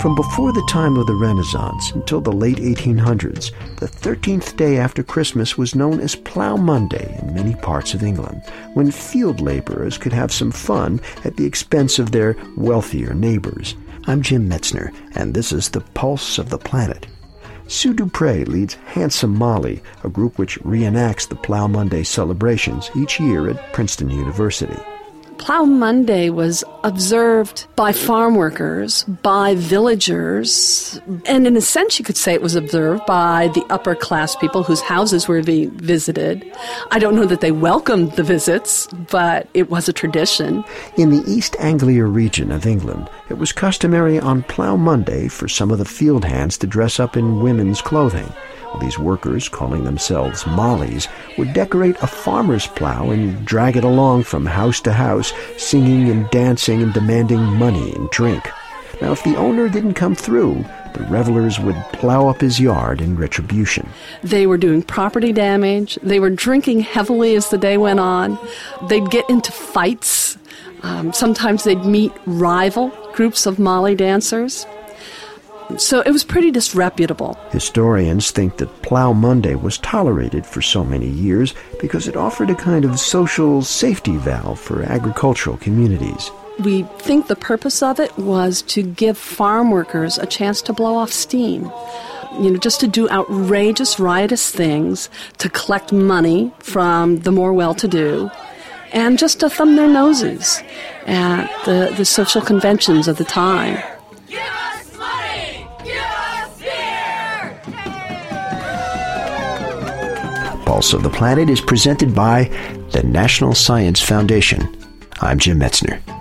From before the time of the Renaissance until the late 1800s, the 13th day after Christmas was known as Plough Monday in many parts of England, when field laborers could have some fun at the expense of their wealthier neighbors. I'm Jim Metzner, and this is the Pulse of the Planet. Sue Dupre leads Handsome Molly, a group which reenacts the Plough Monday celebrations each year at Princeton University. Plough Monday was observed by farm workers, by villagers, and in a sense, you could say it was observed by the upper class people whose houses were being visited. I don't know that they welcomed the visits, but it was a tradition. In the East Anglia region of England, it was customary on Plough Monday for some of the field hands to dress up in women's clothing. These workers, calling themselves mollies, would decorate a farmer's plow and drag it along from house to house, singing and dancing and demanding money and drink. Now, if the owner didn't come through, the revelers would plow up his yard in retribution. They were doing property damage. They were drinking heavily as the day went on. They'd get into fights. Um, sometimes they'd meet rival groups of Molly dancers. So it was pretty disreputable. Historians think that Plough Monday was tolerated for so many years because it offered a kind of social safety valve for agricultural communities. We think the purpose of it was to give farm workers a chance to blow off steam. You know, just to do outrageous, riotous things, to collect money from the more well to do, and just to thumb their noses at the, the social conventions of the time. Pulse of the Planet is presented by the National Science Foundation. I'm Jim Metzner.